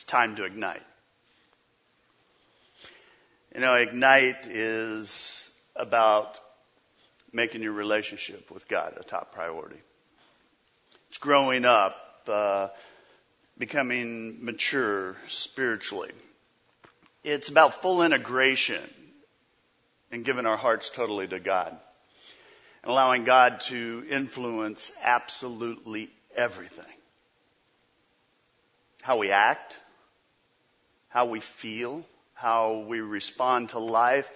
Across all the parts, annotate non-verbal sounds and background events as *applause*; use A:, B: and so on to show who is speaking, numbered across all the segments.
A: It's time to ignite. You know, ignite is about making your relationship with God a top priority. It's growing up, uh, becoming mature spiritually. It's about full integration and giving our hearts totally to God. And allowing God to influence absolutely everything. How we act, how we feel, how we respond to life.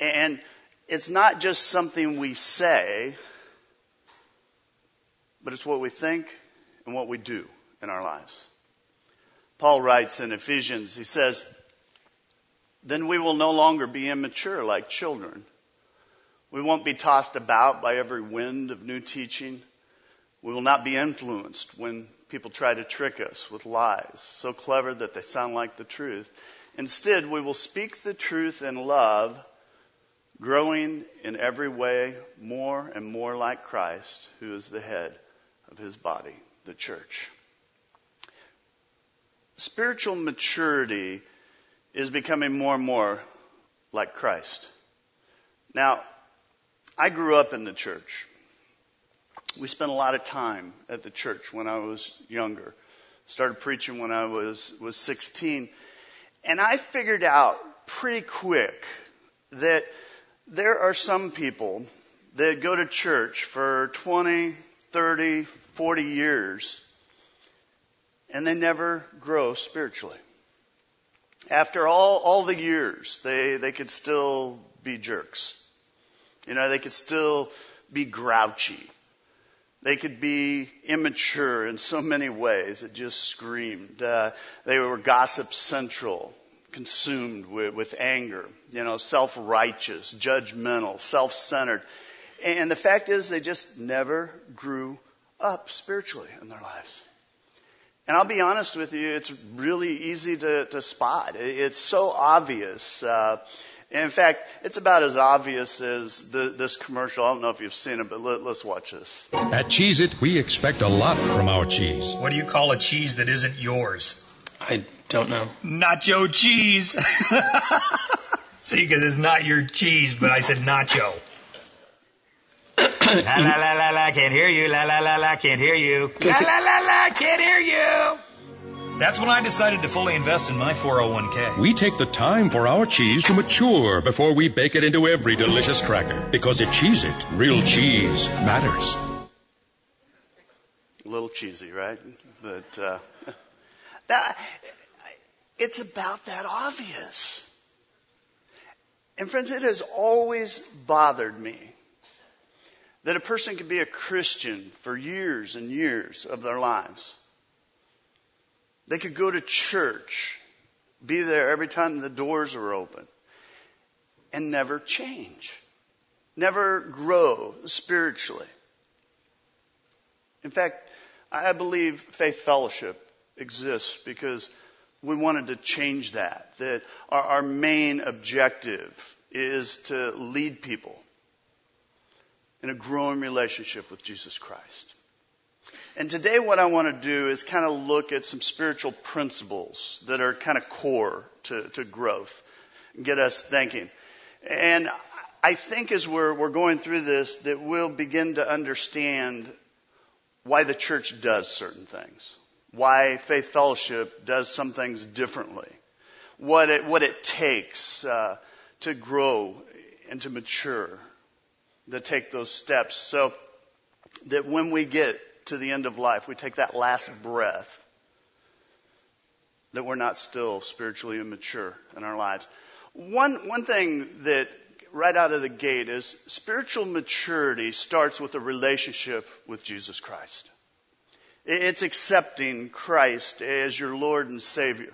A: And it's not just something we say, but it's what we think and what we do in our lives. Paul writes in Ephesians, he says, then we will no longer be immature like children. We won't be tossed about by every wind of new teaching. We will not be influenced when people try to trick us with lies, so clever that they sound like the truth. Instead, we will speak the truth in love, growing in every way more and more like Christ, who is the head of his body, the church. Spiritual maturity is becoming more and more like Christ. Now, I grew up in the church. We spent a lot of time at the church when I was younger. Started preaching when I was, was 16. And I figured out pretty quick that there are some people that go to church for 20, 30, 40 years and they never grow spiritually. After all, all the years, they, they could still be jerks. You know, they could still be grouchy. They could be immature in so many ways. It just screamed. Uh, they were gossip central, consumed with, with anger, you know, self-righteous, judgmental, self-centered. And the fact is they just never grew up spiritually in their lives. And I'll be honest with you, it's really easy to, to spot. It's so obvious. Uh, in fact, it's about as obvious as the, this commercial. I don't know if you've seen it, but let, us watch this.
B: At Cheez It, we expect a lot from our cheese.
C: What do you call a cheese that isn't yours?
D: I don't know.
C: Nacho cheese. *laughs* See, because it's not your cheese, but I said nacho *coughs* la la la la la, can't hear you. La la la la, can't hear you. La la la la, can't hear you. That's when I decided to fully invest in my 401k.
B: We take the time for our cheese to mature before we bake it into every delicious cracker. Because at Cheez It, real cheese matters.
A: A little cheesy, right? But uh, *laughs* that, it's about that obvious. And friends, it has always bothered me that a person can be a Christian for years and years of their lives. They could go to church, be there every time the doors are open, and never change, never grow spiritually. In fact, I believe Faith Fellowship exists because we wanted to change that. That our, our main objective is to lead people in a growing relationship with Jesus Christ. And today what I want to do is kind of look at some spiritual principles that are kind of core to, to growth get us thinking. And I think as we're, we're going through this that we'll begin to understand why the church does certain things, why Faith Fellowship does some things differently, what it, what it takes uh, to grow and to mature to take those steps so that when we get to the end of life, we take that last breath, that we're not still spiritually immature in our lives. One, one thing that right out of the gate is spiritual maturity starts with a relationship with Jesus Christ. It's accepting Christ as your Lord and Savior.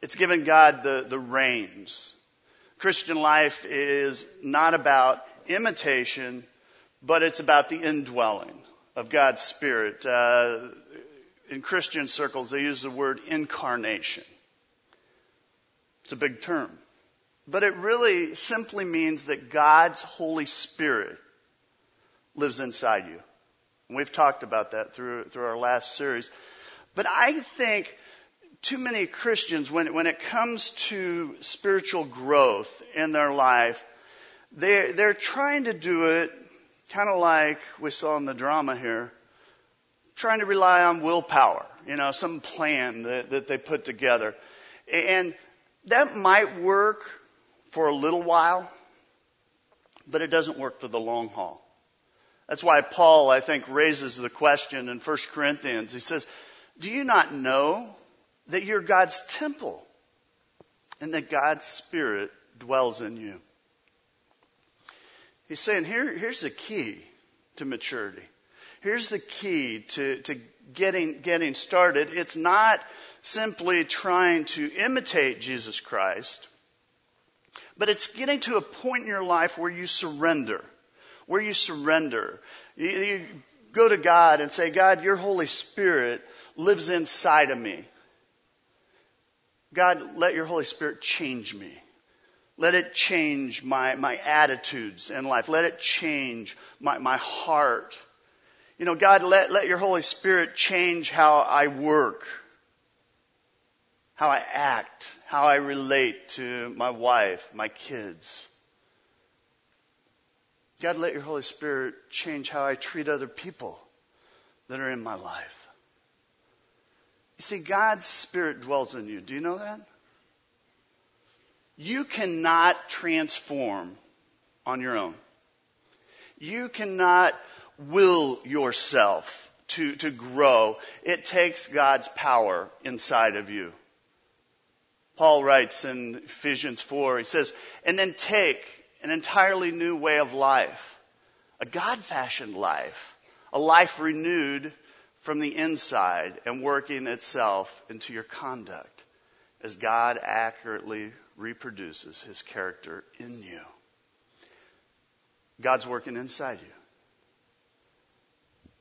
A: It's giving God the, the reins. Christian life is not about imitation, but it's about the indwelling of God's Spirit. Uh, in Christian circles, they use the word incarnation. It's a big term. But it really simply means that God's Holy Spirit lives inside you. And we've talked about that through, through our last series. But I think too many Christians, when, when it comes to spiritual growth in their life, they're, they're trying to do it kind of like we saw in the drama here, trying to rely on willpower, you know, some plan that, that they put together. And that might work for a little while, but it doesn't work for the long haul. That's why Paul, I think, raises the question in 1 Corinthians. He says, Do you not know that you're God's temple and that God's Spirit dwells in you? He's saying, Here, here's the key to maturity. Here's the key to, to getting, getting started. It's not simply trying to imitate Jesus Christ, but it's getting to a point in your life where you surrender where you surrender. You, you go to God and say, God, your Holy Spirit lives inside of me. God, let your Holy Spirit change me. Let it change my, my attitudes in life. Let it change my, my heart. You know, God, let, let your Holy Spirit change how I work, how I act, how I relate to my wife, my kids. God, let your Holy Spirit change how I treat other people that are in my life. You see, God's Spirit dwells in you. Do you know that? You cannot transform on your own. You cannot will yourself to, to grow. It takes God's power inside of you. Paul writes in Ephesians 4, he says, and then take an entirely new way of life, a God fashioned life, a life renewed from the inside and working itself into your conduct as God accurately reproduces his character in you. God's working inside you.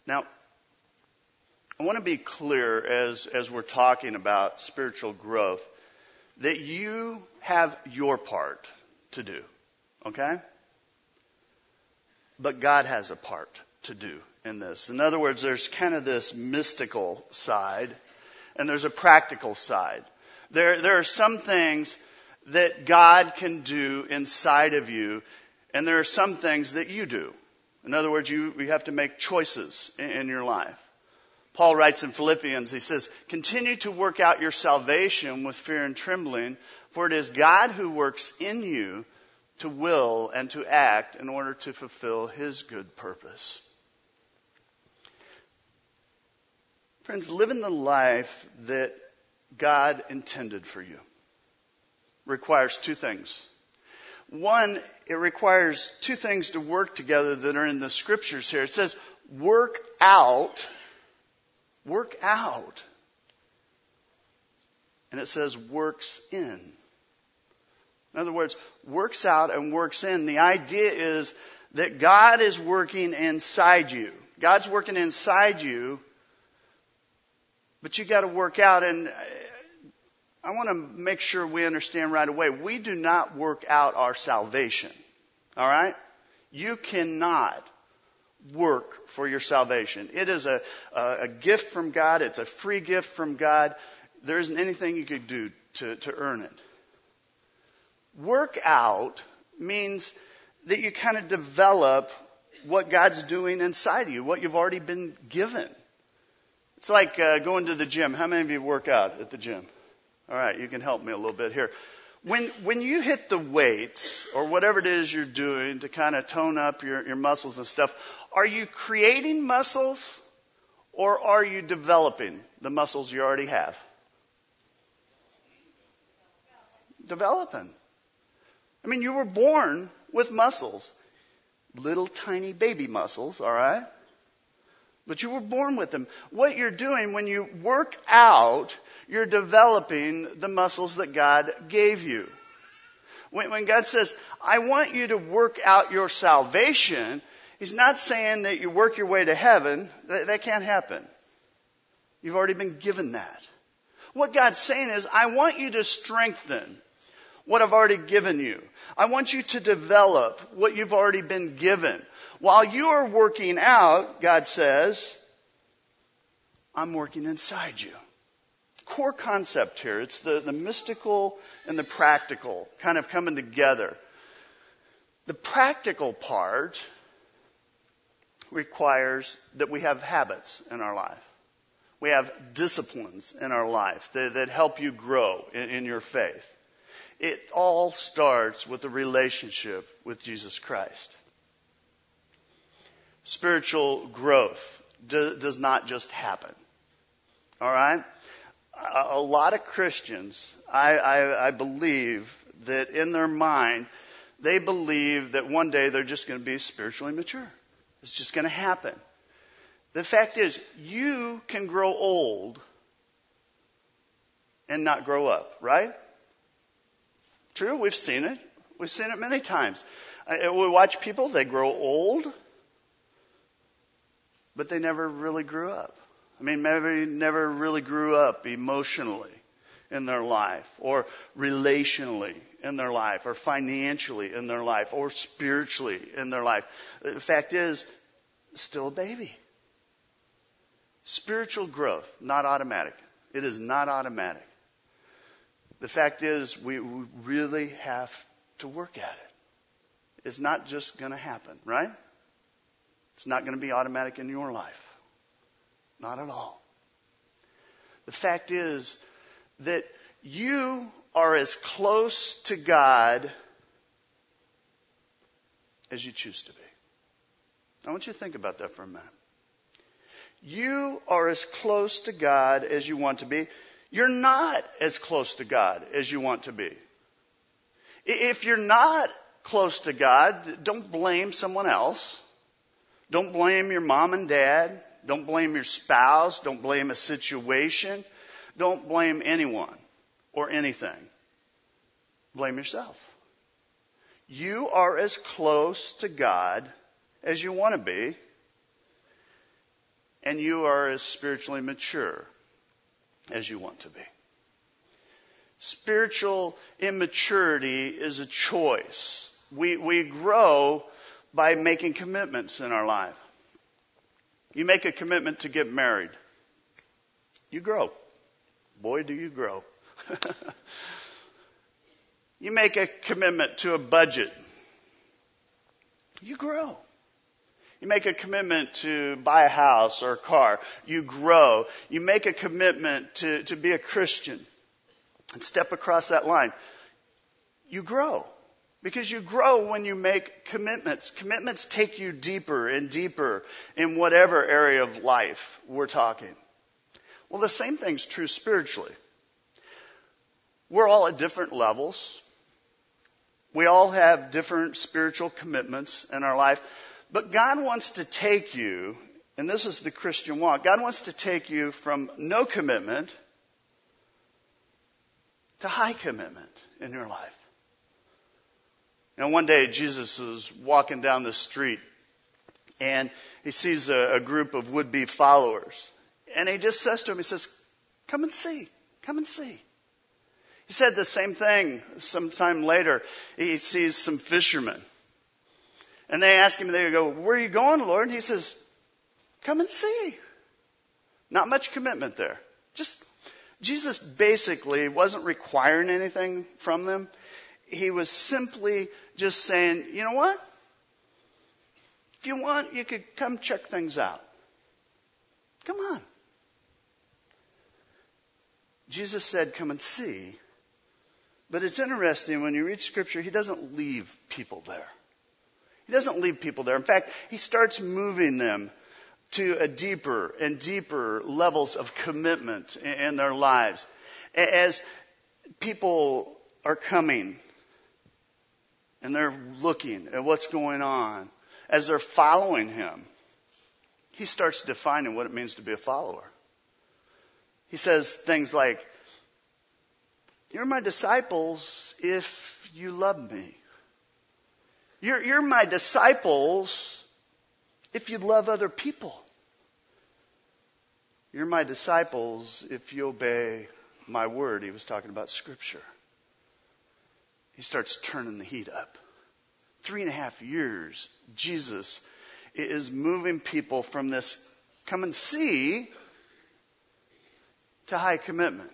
A: Now, I want to be clear as, as we're talking about spiritual growth that you have your part to do. Okay? But God has a part to do in this. In other words, there's kind of this mystical side and there's a practical side. There, there are some things that God can do inside of you and there are some things that you do. In other words, you, you have to make choices in, in your life. Paul writes in Philippians, he says, continue to work out your salvation with fear and trembling, for it is God who works in you to will and to act in order to fulfill His good purpose. Friends, living the life that God intended for you requires two things. One, it requires two things to work together that are in the scriptures here. It says, work out, work out. And it says, works in. In other words, works out and works in. The idea is that God is working inside you. God's working inside you, but you got to work out. And I want to make sure we understand right away. We do not work out our salvation. All right? You cannot work for your salvation. It is a, a, a gift from God. It's a free gift from God. There isn't anything you could do to, to earn it. Work out means that you kind of develop what God's doing inside of you, what you've already been given. It's like uh, going to the gym. How many of you work out at the gym? All right, you can help me a little bit here. When when you hit the weights or whatever it is you're doing to kind of tone up your, your muscles and stuff, are you creating muscles or are you developing the muscles you already have? Developing. I mean, you were born with muscles. Little tiny baby muscles, alright? But you were born with them. What you're doing when you work out, you're developing the muscles that God gave you. When, when God says, I want you to work out your salvation, He's not saying that you work your way to heaven. That, that can't happen. You've already been given that. What God's saying is, I want you to strengthen what I've already given you. I want you to develop what you've already been given. While you are working out, God says, I'm working inside you. core concept here. It's the, the mystical and the practical kind of coming together. The practical part requires that we have habits in our life. We have disciplines in our life that, that help you grow in, in your faith. It all starts with a relationship with Jesus Christ. Spiritual growth do, does not just happen. All right? A, a lot of Christians, I, I, I believe that in their mind, they believe that one day they're just going to be spiritually mature. It's just going to happen. The fact is, you can grow old and not grow up, right? True, we've seen it. We've seen it many times. We watch people, they grow old, but they never really grew up. I mean, maybe never really grew up emotionally in their life, or relationally in their life, or financially in their life, or spiritually in their life. The fact is, still a baby. Spiritual growth, not automatic. It is not automatic. The fact is, we really have to work at it. It's not just going to happen, right? It's not going to be automatic in your life. Not at all. The fact is that you are as close to God as you choose to be. I want you to think about that for a minute. You are as close to God as you want to be. You're not as close to God as you want to be. If you're not close to God, don't blame someone else. Don't blame your mom and dad. Don't blame your spouse. Don't blame a situation. Don't blame anyone or anything. Blame yourself. You are as close to God as you want to be and you are as spiritually mature as you want to be. Spiritual immaturity is a choice. We, we grow by making commitments in our life. You make a commitment to get married. You grow. Boy, do you grow. *laughs* you make a commitment to a budget. You grow. You make a commitment to buy a house or a car. You grow. You make a commitment to, to be a Christian and step across that line. You grow. Because you grow when you make commitments. Commitments take you deeper and deeper in whatever area of life we're talking. Well, the same thing's true spiritually. We're all at different levels. We all have different spiritual commitments in our life. But God wants to take you, and this is the Christian walk, God wants to take you from no commitment to high commitment in your life. Know, one day Jesus was walking down the street and he sees a, a group of would-be followers. And he just says to him, he says, come and see, come and see. He said the same thing sometime later. He sees some fishermen and they ask him, they go, where are you going, Lord? And he says, come and see. Not much commitment there. Just, Jesus basically wasn't requiring anything from them. He was simply just saying, you know what? If you want, you could come check things out. Come on. Jesus said, come and see. But it's interesting when you read scripture, he doesn't leave people there. He doesn't leave people there. In fact, he starts moving them to a deeper and deeper levels of commitment in their lives. As people are coming and they're looking at what's going on, as they're following him, he starts defining what it means to be a follower. He says things like, You're my disciples if you love me. You're, you're my disciples if you love other people. You're my disciples if you obey my word. He was talking about scripture. He starts turning the heat up. Three and a half years, Jesus is moving people from this come and see to high commitment.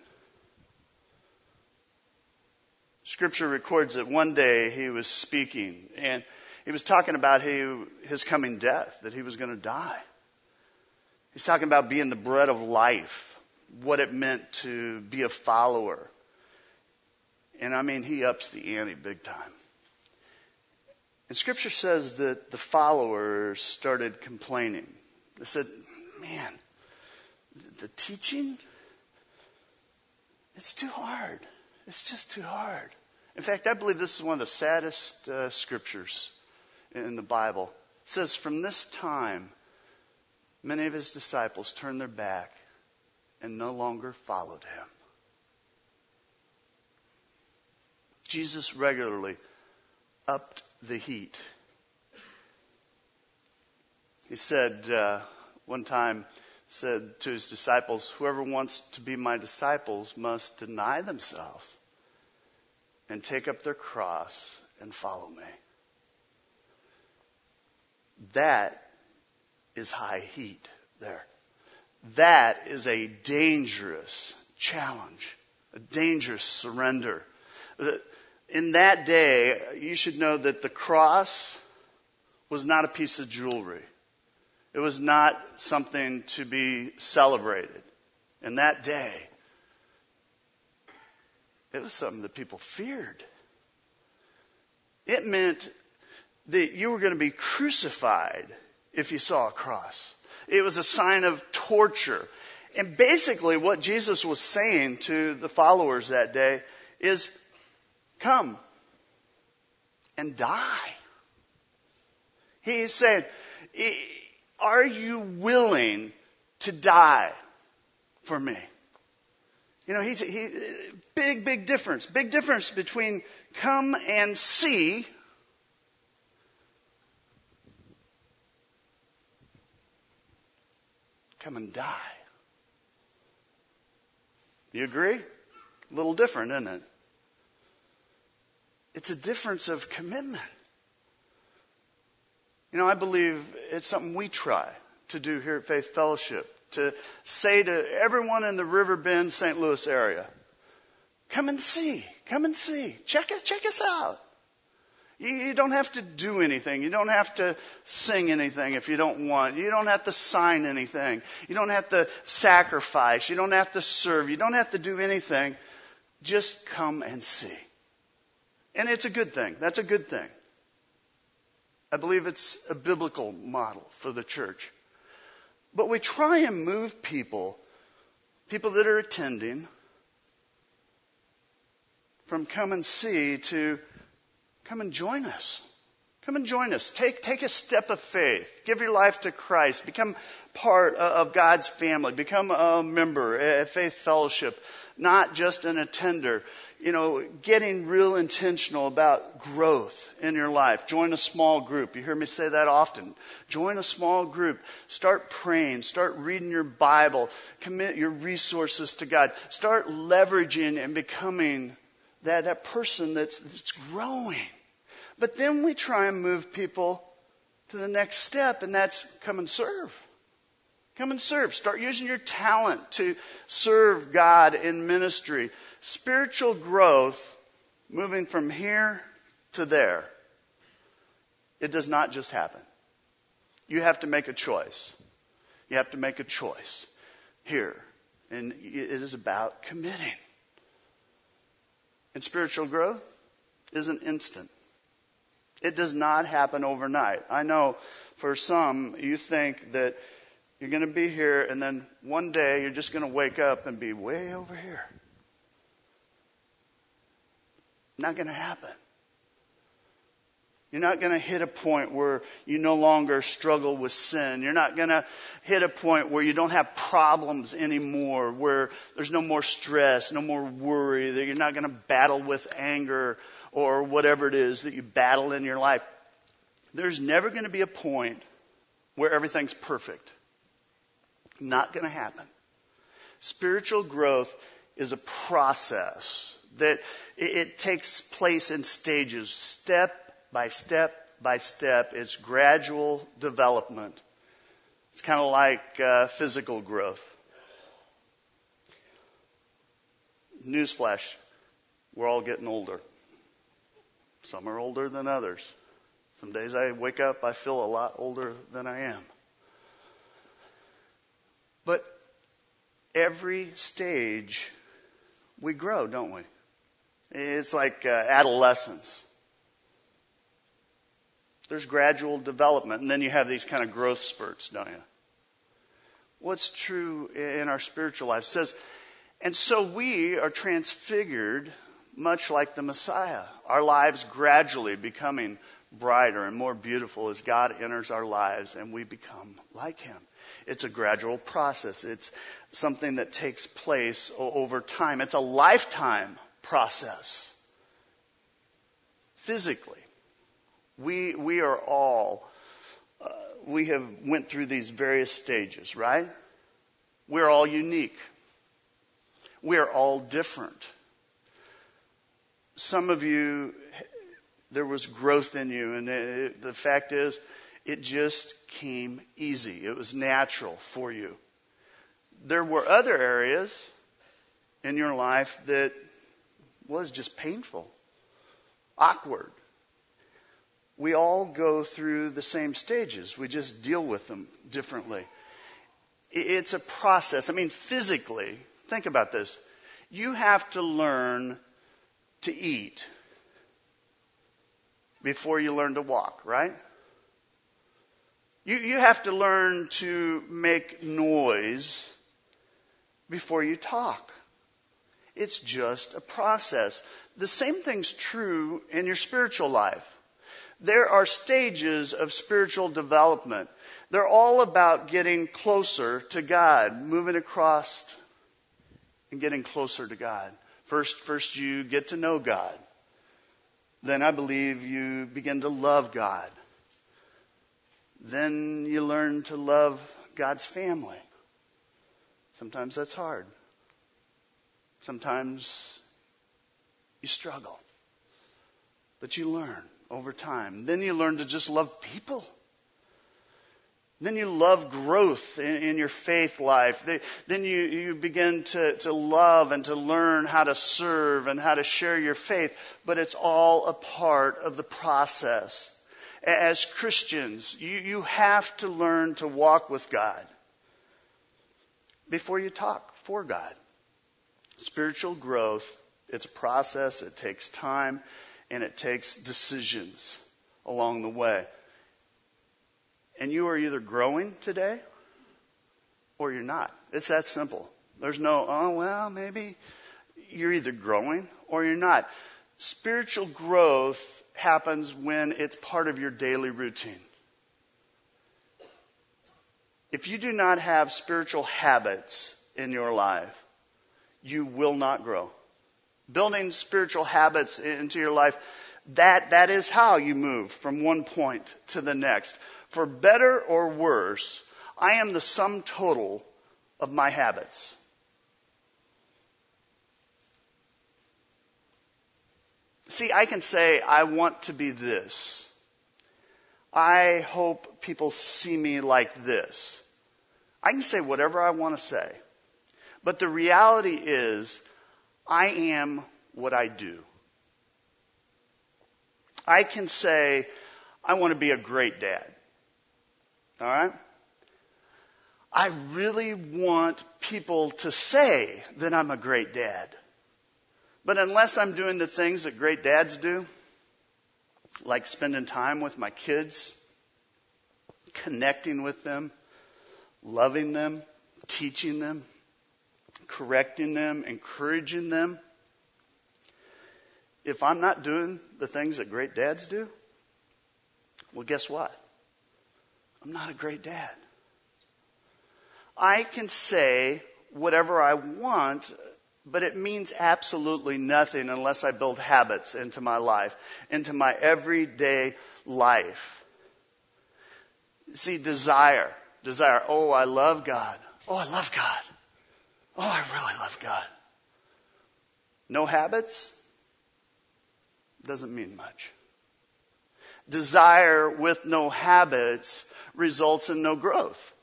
A: Scripture records that one day he was speaking and he was talking about his coming death, that he was going to die. He's talking about being the bread of life, what it meant to be a follower. And I mean, he ups the ante big time. And scripture says that the followers started complaining. They said, man, the teaching, it's too hard. It's just too hard. In fact, I believe this is one of the saddest uh, scriptures in the Bible. It says, from this time, many of his disciples turned their back and no longer followed him. Jesus regularly upped the heat. He said uh, one time, said to his disciples, "Whoever wants to be my disciples must deny themselves and take up their cross and follow me." That is high heat there. That is a dangerous challenge, a dangerous surrender in that day, you should know that the cross was not a piece of jewelry. It was not something to be celebrated. In that day, it was something that people feared. It meant that you were going to be crucified if you saw a cross. It was a sign of torture. And basically what Jesus was saying to the followers that day is Come and die. He's saying, Are you willing to die for me? You know, he's, he, big, big difference. Big difference between come and see come and die. You agree? A little different, isn't it? It's a difference of commitment. You know, I believe it's something we try to do here at Faith Fellowship to say to everyone in the Riverbend, St. Louis area, come and see, come and see, check us, check us out. You, you don't have to do anything. You don't have to sing anything if you don't want. You don't have to sign anything. You don't have to sacrifice. You don't have to serve. You don't have to do anything. Just come and see. And it's a good thing. That's a good thing. I believe it's a biblical model for the church. But we try and move people, people that are attending, from come and see to come and join us. Come and join us. Take, take a step of faith. Give your life to Christ. Become part of God's family. Become a member at Faith Fellowship, not just an attender you know, getting real intentional about growth in your life. Join a small group. You hear me say that often. Join a small group. Start praying. Start reading your Bible. Commit your resources to God. Start leveraging and becoming that, that person that's, that's growing. But then we try and move people to the next step, and that's come and serve. Come and serve. Start using your talent to serve God in ministry. Spiritual growth, moving from here to there, it does not just happen. You have to make a choice. You have to make a choice here. And it is about committing. And spiritual growth isn't instant. It does not happen overnight. I know for some, you think that you're going to be here and then one day you're just going to wake up and be way over here. Not going to happen. You're not going to hit a point where you no longer struggle with sin. You're not going to hit a point where you don't have problems anymore, where there's no more stress, no more worry, that you're not going to battle with anger or whatever it is that you battle in your life. There's never going to be a point where everything's perfect. Not going to happen. Spiritual growth is a process that it, takes place in stages, step by step by step. It's gradual development. It's kind of like uh, physical growth. newsflash, we're all getting older. Some are older than others. Some days I wake up, I feel a lot older than I am. But every stage we grow, don't we? It's like uh, adolescence. There's gradual development, and then you have these kind of growth spurts, don't you? What's true in our spiritual life says, and so we are transfigured much like the Messiah. Our lives gradually becoming brighter and more beautiful as God enters our lives and we become like Him. It's a gradual process. It's something that takes place over time. It's a lifetime process. Physically, we, we are all, uh, we have went through these various stages, right? We're all unique. We're all different. Some of you, there was growth in you, and it, the fact is, it just came easy. It was natural for you. There were other areas in your life that was just painful, awkward. We all go through the same stages. We just deal with them differently. It's a process. I mean, physically, think about this. You have to learn to eat before you learn to walk, right? You, you have to learn to make noise before you talk. It's just a process. The same thing's true in your spiritual life. There are stages of spiritual development. They're all about getting closer to God, moving across and getting closer to God. First, first you get to know God. Then I believe you begin to love God then you learn to love God's family. Sometimes that's hard. Sometimes you struggle. But you learn over time. Then you learn to just love people. Then you love growth in, in your faith life. Then you, you begin to, to love and to learn how to serve and how to share your faith. But it's all a part of the process as Christians, you, you have to learn to walk with God before you talk for God. Spiritual growth, it's a process, it takes time, and it takes decisions along the way. And you are either growing today or you're not. It's that simple. There's no, oh, well, maybe you're either growing or you're not. Spiritual growth happens when it's part of your daily routine. If you do not have spiritual habits in your life, you will not grow. Building spiritual habits into your life, that, that is how you move from one point to the next. For better or worse, I am the sum total of my habits. See, I can say, I want to be this. I hope people see me like this. I can say whatever I want to say. But the reality is, I am what I do. I can say, I want to be a great dad. Alright? I really want people to say that I'm a great dad. But unless I'm doing the things that great dads do, like spending time with my kids, connecting with them, loving them, teaching them, correcting them, encouraging them, if I'm not doing the things that great dads do, well, guess what? I'm not a great dad. I can say whatever I want but it means absolutely nothing unless I build habits into my life, into my everyday life. See, desire. Desire. Oh, I love God. Oh, I love God. Oh, I really love God. No habits? Doesn't mean much. Desire with no habits results in no growth.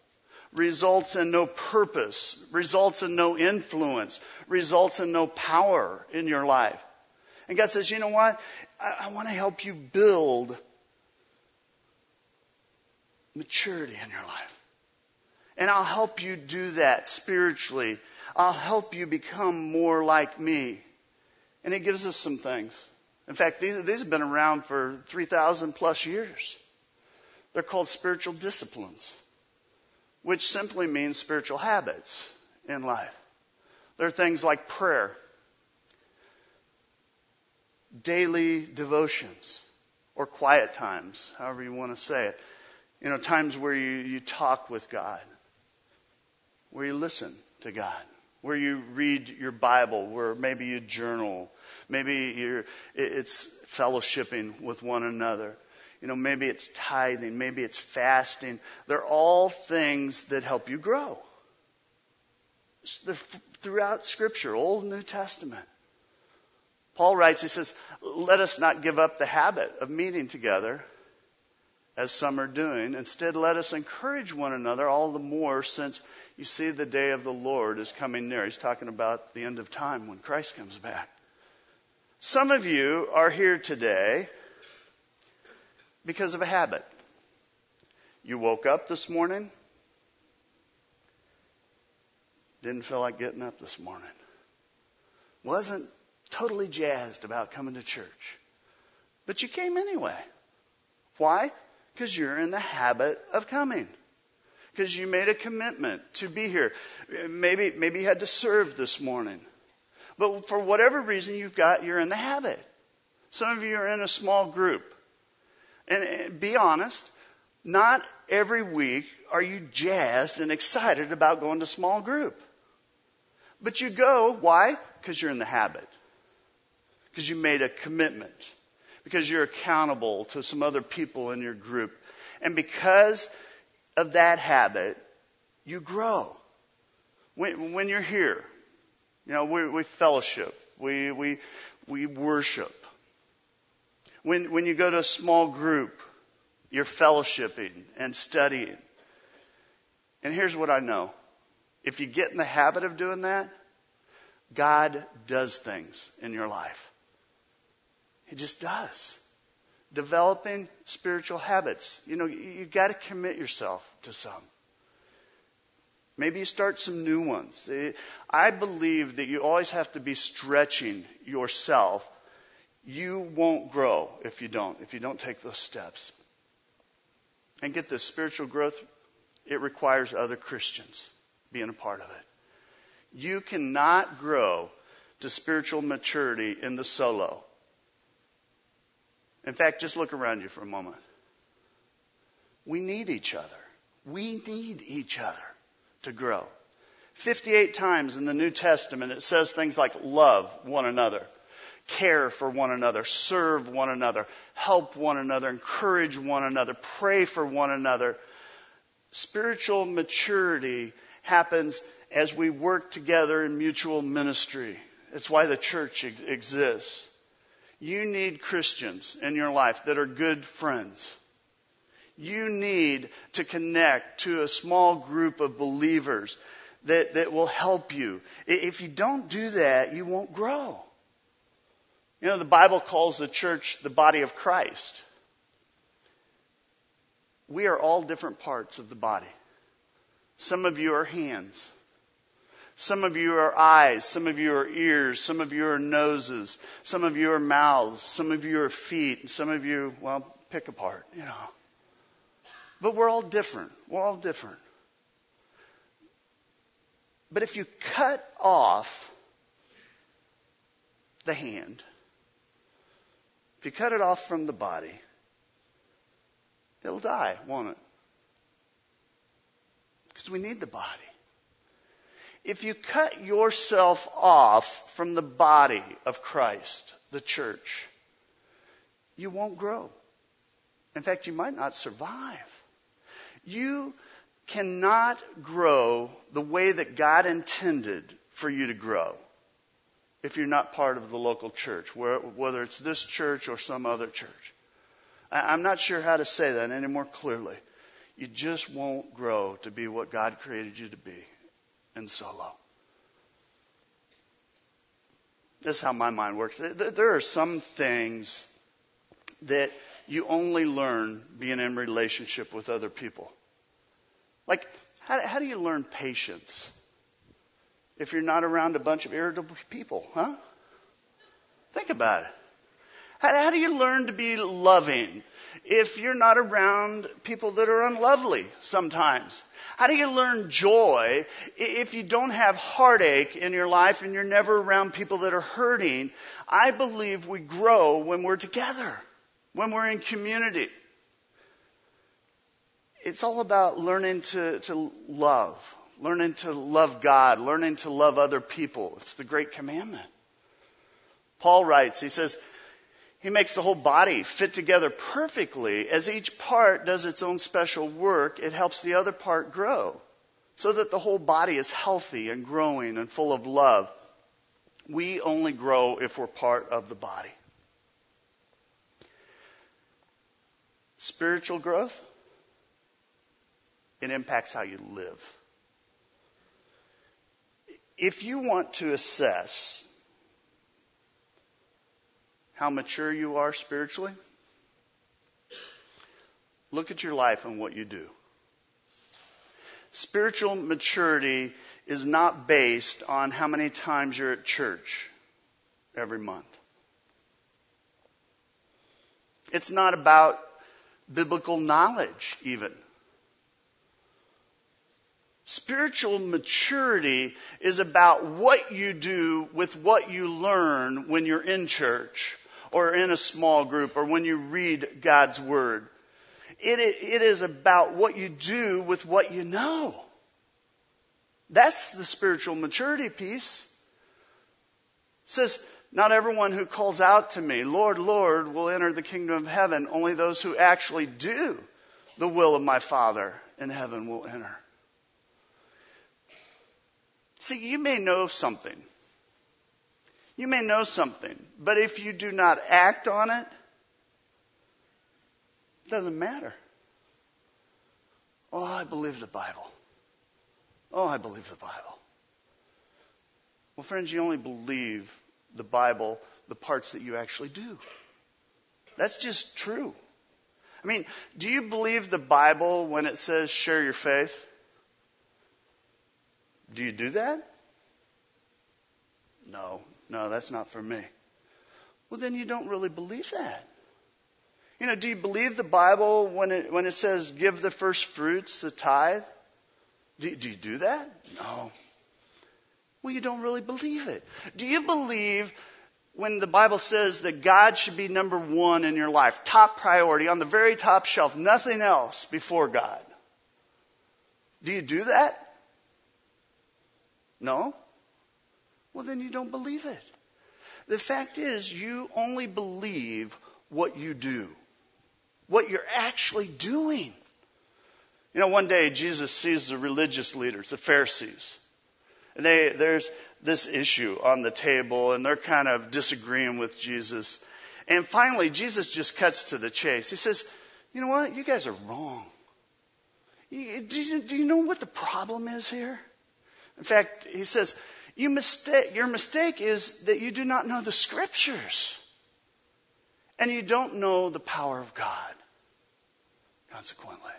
A: Results in no purpose, results in no influence, results in no power in your life. And God says, you know what? I, I want to help you build maturity in your life. And I'll help you do that spiritually. I'll help you become more like me. And it gives us some things. In fact, these, these have been around for 3,000 plus years. They're called spiritual disciplines, which simply means spiritual habits in life. There are things like prayer, daily devotions, or quiet times, however you want to say it. You know, times where you, you talk with God, where you listen to God, where you read your Bible, where maybe you journal, maybe you're, it's fellowshipping with one another. You know, maybe it's tithing, maybe it's fasting. They're all things that help you grow. They're throughout Scripture, Old and New Testament. Paul writes, he says, let us not give up the habit of meeting together as some are doing. Instead, let us encourage one another all the more since you see the day of the Lord is coming near. He's talking about the end of time when Christ comes back. Some of you are here today because of a habit. You woke up this morning, didn't feel like getting up this morning, wasn't totally jazzed about coming to church, but you came anyway. Why? Because you're in the habit of coming. Because you made a commitment to be here. Maybe, maybe you had to serve this morning. But for whatever reason you've got, you're in the habit. Some of you are in a small group. And eh, be honest, not every week are you jazzed and excited about going to small group. But you go, why? Because you're in the habit. Because you made a commitment. Because you're accountable to some other people in your group. And because of that habit, you grow. When, when you're here, you know, we, we fellowship, we, we, we worship. When, when you go to a small group, you're fellowshipping and studying. And here's what I know. If you get in the habit of doing that, God does things in your life. He just does. Developing spiritual habits. You know, you've got to commit yourself to some. Maybe you start some new ones. I believe that you always have to be stretching yourself. You won't grow if you don't, if you don't take those steps. And get this spiritual growth, it requires other Christians being a part of it. You cannot grow to spiritual maturity in the solo. In fact, just look around you for a moment. We need each other. We need each other to grow. 58 times in the New Testament it says things like love one another, care for one another, serve one another, help one another, encourage one another, pray for one another. Spiritual maturity happens as we work together in mutual ministry. It's why the church ex- exists. You need Christians in your life that are good friends you need to connect to a small group of believers that, that will help you. If you don't do that, you won't grow. You know, the Bible calls the church the body of Christ. We are all different parts of the body. Some of you are hands. Some of you are eyes. Some of you are ears. Some of you are noses. Some of you are mouths. Some of you are feet. Some of you, well, pick apart, you know. But we're all different. We're all different. But if you cut off the hand, if you cut it off from the body, it'll die, won't it? Because we need the body. If you cut yourself off from the body of Christ, the church, you won't grow. In fact, you might not survive. You cannot grow the way that God intended for you to grow if you're not part of the local church, whether it's this church or some other church. I'm not sure how to say that any more clearly. you just won't grow to be what God created you to be in solo. This is how my mind works. There are some things that you only learn being in relationship with other people. Like, how, how do you learn patience if you're not around a bunch of irritable people, huh? Think about it. How, how do you learn to be loving if you're not around people that are unlovely sometimes? How do you learn joy if you don't have heartache in your life and you're never around people that are hurting? I believe we grow when we're together, when we're in community. It's all about learning to, to love, learning to love God, learning to love other people. It's the great commandment. Paul writes, he says, he makes the whole body fit together perfectly. As each part does its own special work, it helps the other part grow so that the whole body is healthy and growing and full of love. We only grow if we're part of the body. Spiritual growth, it impacts how you live. If you want to assess how mature you are spiritually? Look at your life and what you do. Spiritual maturity is not based on how many times you're at church every month. It's not about biblical knowledge, even. Spiritual maturity is about what you do with what you learn when you're in church or in a small group or when you read God's Word. It, it is about what you do with what you know. That's the spiritual maturity piece. It says, not everyone who calls out to me, Lord, Lord, will enter the kingdom of heaven. Only those who actually do the will of my Father in heaven will enter. See, you may know something. You may know something, but if you do not act on it, it doesn't matter. Oh, I believe the Bible. Oh, I believe the Bible. Well, friends, you only believe the Bible, the parts that you actually do. That's just true. I mean, do you believe the Bible when it says share your faith? Do you do that? No, no, that's not for me. Well, then you don't really believe that. You know, do you believe the Bible when it, when it says give the first fruits, the tithe? Do, do you do that? No. Well, you don't really believe it. Do you believe when the Bible says that God should be number one in your life, top priority, on the very top shelf, nothing else before God? Do you do that? No? Well, then you don't believe it. The fact is, you only believe what you do, what you're actually doing. You know, one day Jesus sees the religious leaders, the Pharisees, and they, there's this issue on the table, and they're kind of disagreeing with Jesus. And finally, Jesus just cuts to the chase. He says, You know what? You guys are wrong. do, you, do you know what the problem is here? In fact, he says, you mistake, your mistake is that you do not know the scriptures. And you don't know the power of God, consequently.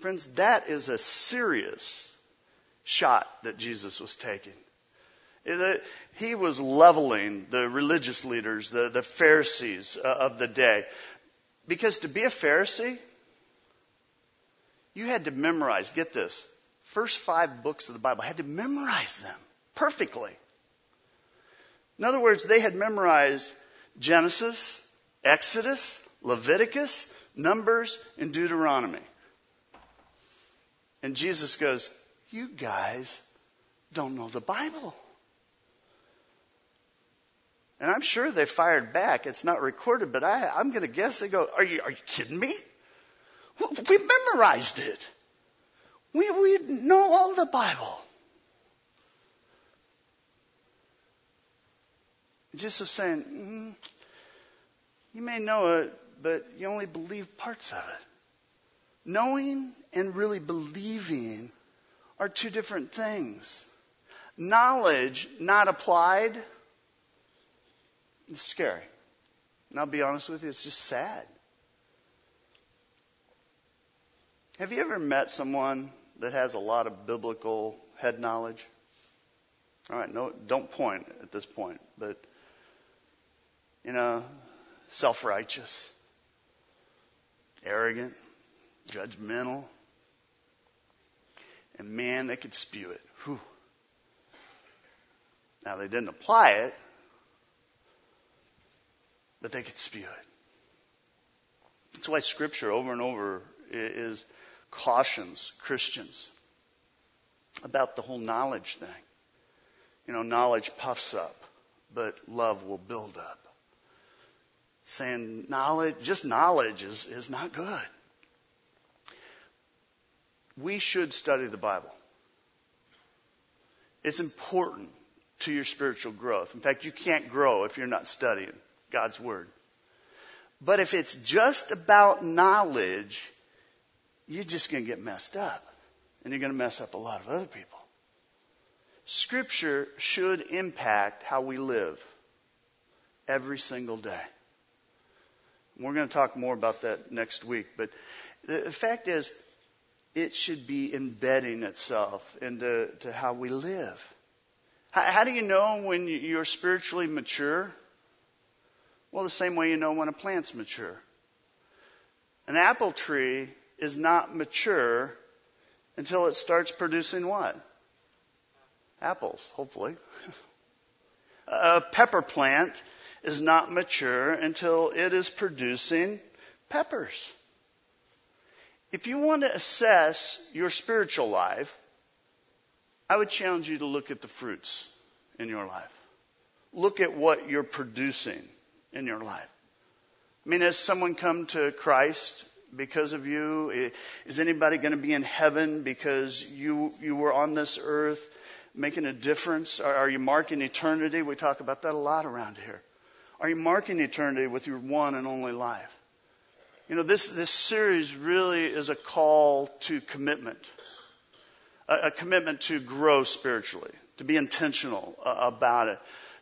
A: Friends, that is a serious shot that Jesus was taking. He was leveling the religious leaders, the, the Pharisees uh, of the day. Because to be a Pharisee, you had to memorize, get this, first five books of the Bible, had to memorize them perfectly. In other words, they had memorized Genesis, Exodus, Leviticus, Numbers, and Deuteronomy. And Jesus goes, You guys don't know the Bible. And I'm sure they fired back. It's not recorded, but I, I'm going to guess they go, Are you, are you kidding me? We memorized it. We, we know all the Bible. Jesus saying, mm, you may know it, but you only believe parts of it. Knowing and really believing are two different things. Knowledge not applied is scary. And I'll be honest with you, it's just sad. Have you ever met someone that has a lot of biblical head knowledge? All right, no, don't point at this point, but you know, self-righteous, arrogant, judgmental, and man, they could spew it. Whew. Now they didn't apply it, but they could spew it. That's why Scripture over and over is cautions Christians about the whole knowledge thing. You know, knowledge puffs up, but love will build up. Saying knowledge, just knowledge is, is not good. We should study the Bible. It's important to your spiritual growth. In fact, you can't grow if you're not studying God's Word. But if it's just about knowledge, you're just going to get messed up. And you're going to mess up a lot of other people. Scripture should impact how we live every single day. We're going to talk more about that next week. But the fact is, it should be embedding itself into to how we live. How, how do you know when you're spiritually mature? Well, the same way you know when a plant's mature. An apple tree is not mature until it starts producing what? Apples, hopefully. *laughs* a pepper plant is not mature until it is producing peppers. If you want to assess your spiritual life, I would challenge you to look at the fruits in your life. Look at what you're producing in your life. I mean, has someone come to Christ because of you? Is anybody going to be in heaven because you, you were on this earth making a difference? Are, are you marking eternity? We talk about that a lot around here. Are you marking eternity with your one and only life? You know, this, this series really is a call to commitment, a, a commitment to grow spiritually, to be intentional uh, about it,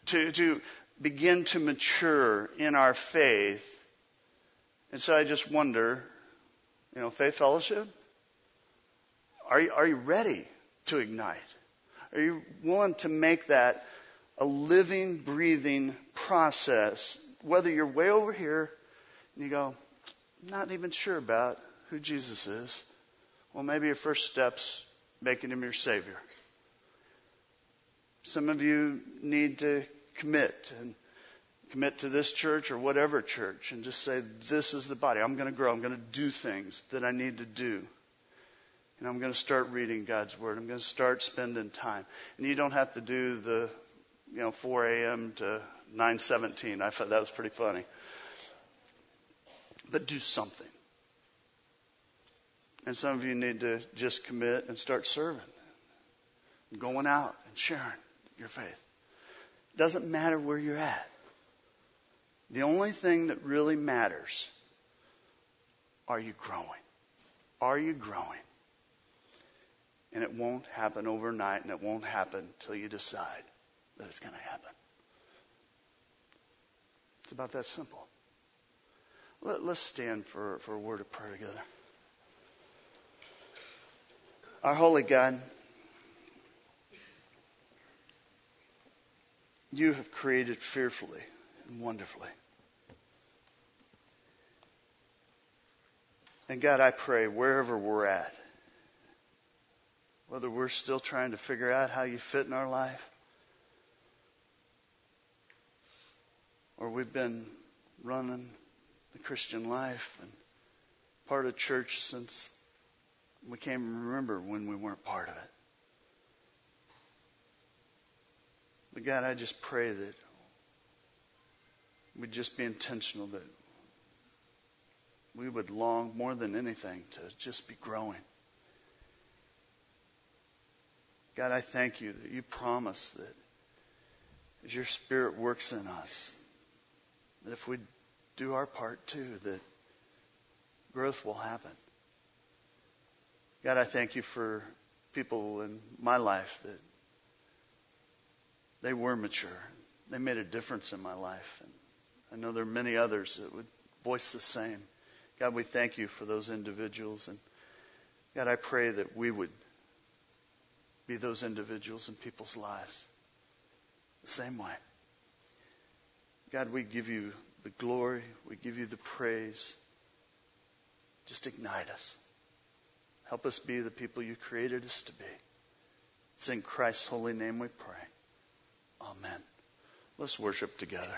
A: to, to begin to mature in our faith. And so I just wonder, you know, Faith Fellowship, are you, are you ready to ignite? Are you willing to make that a living, breathing process? Whether you're way over here and you go, not even sure about who Jesus is. Well, maybe your first step's making him your Savior. Some of you need to commit and commit to this church or whatever church and just say, this is the body. I'm going to grow. I'm going to do things that I need to do. And I'm going to start reading God's Word. I'm going to start spending time. And you don't have to do the, you know, 4 a.m. to 9:17. I thought that was pretty funny. But do something. And some of you need to just commit and start serving, going out and sharing your faith. Doesn't matter where you're at. The only thing that really matters are you growing? Are you growing? And it won't happen overnight and it won't happen till you decide that it's going to happen. It's about that simple. Let, us stand for, for a word of prayer together. Our holy God, you have created fearfully wonderfully. And God, I pray wherever we're at, whether we're still trying to figure out how you fit in our life, or we've been running the Christian life and part of church since we can't remember when we weren't part of it. But God, I just pray that we'd just be intentional that we would long more than anything to just be growing. God, I thank you that you promise that as your Spirit works in us, that if we do our part too, that growth will happen. God, I thank you for people in my life that they were mature. They made a difference in my life. And I know there are many others that would voice the same. God, we thank you for those individuals. And God, I pray that we would be those individuals in people's lives the same way. God, we give you the glory. We give you the praise. Just ignite us. Help us be the people you created us to be. It's in Christ's holy name we pray. Amen. Let's worship together.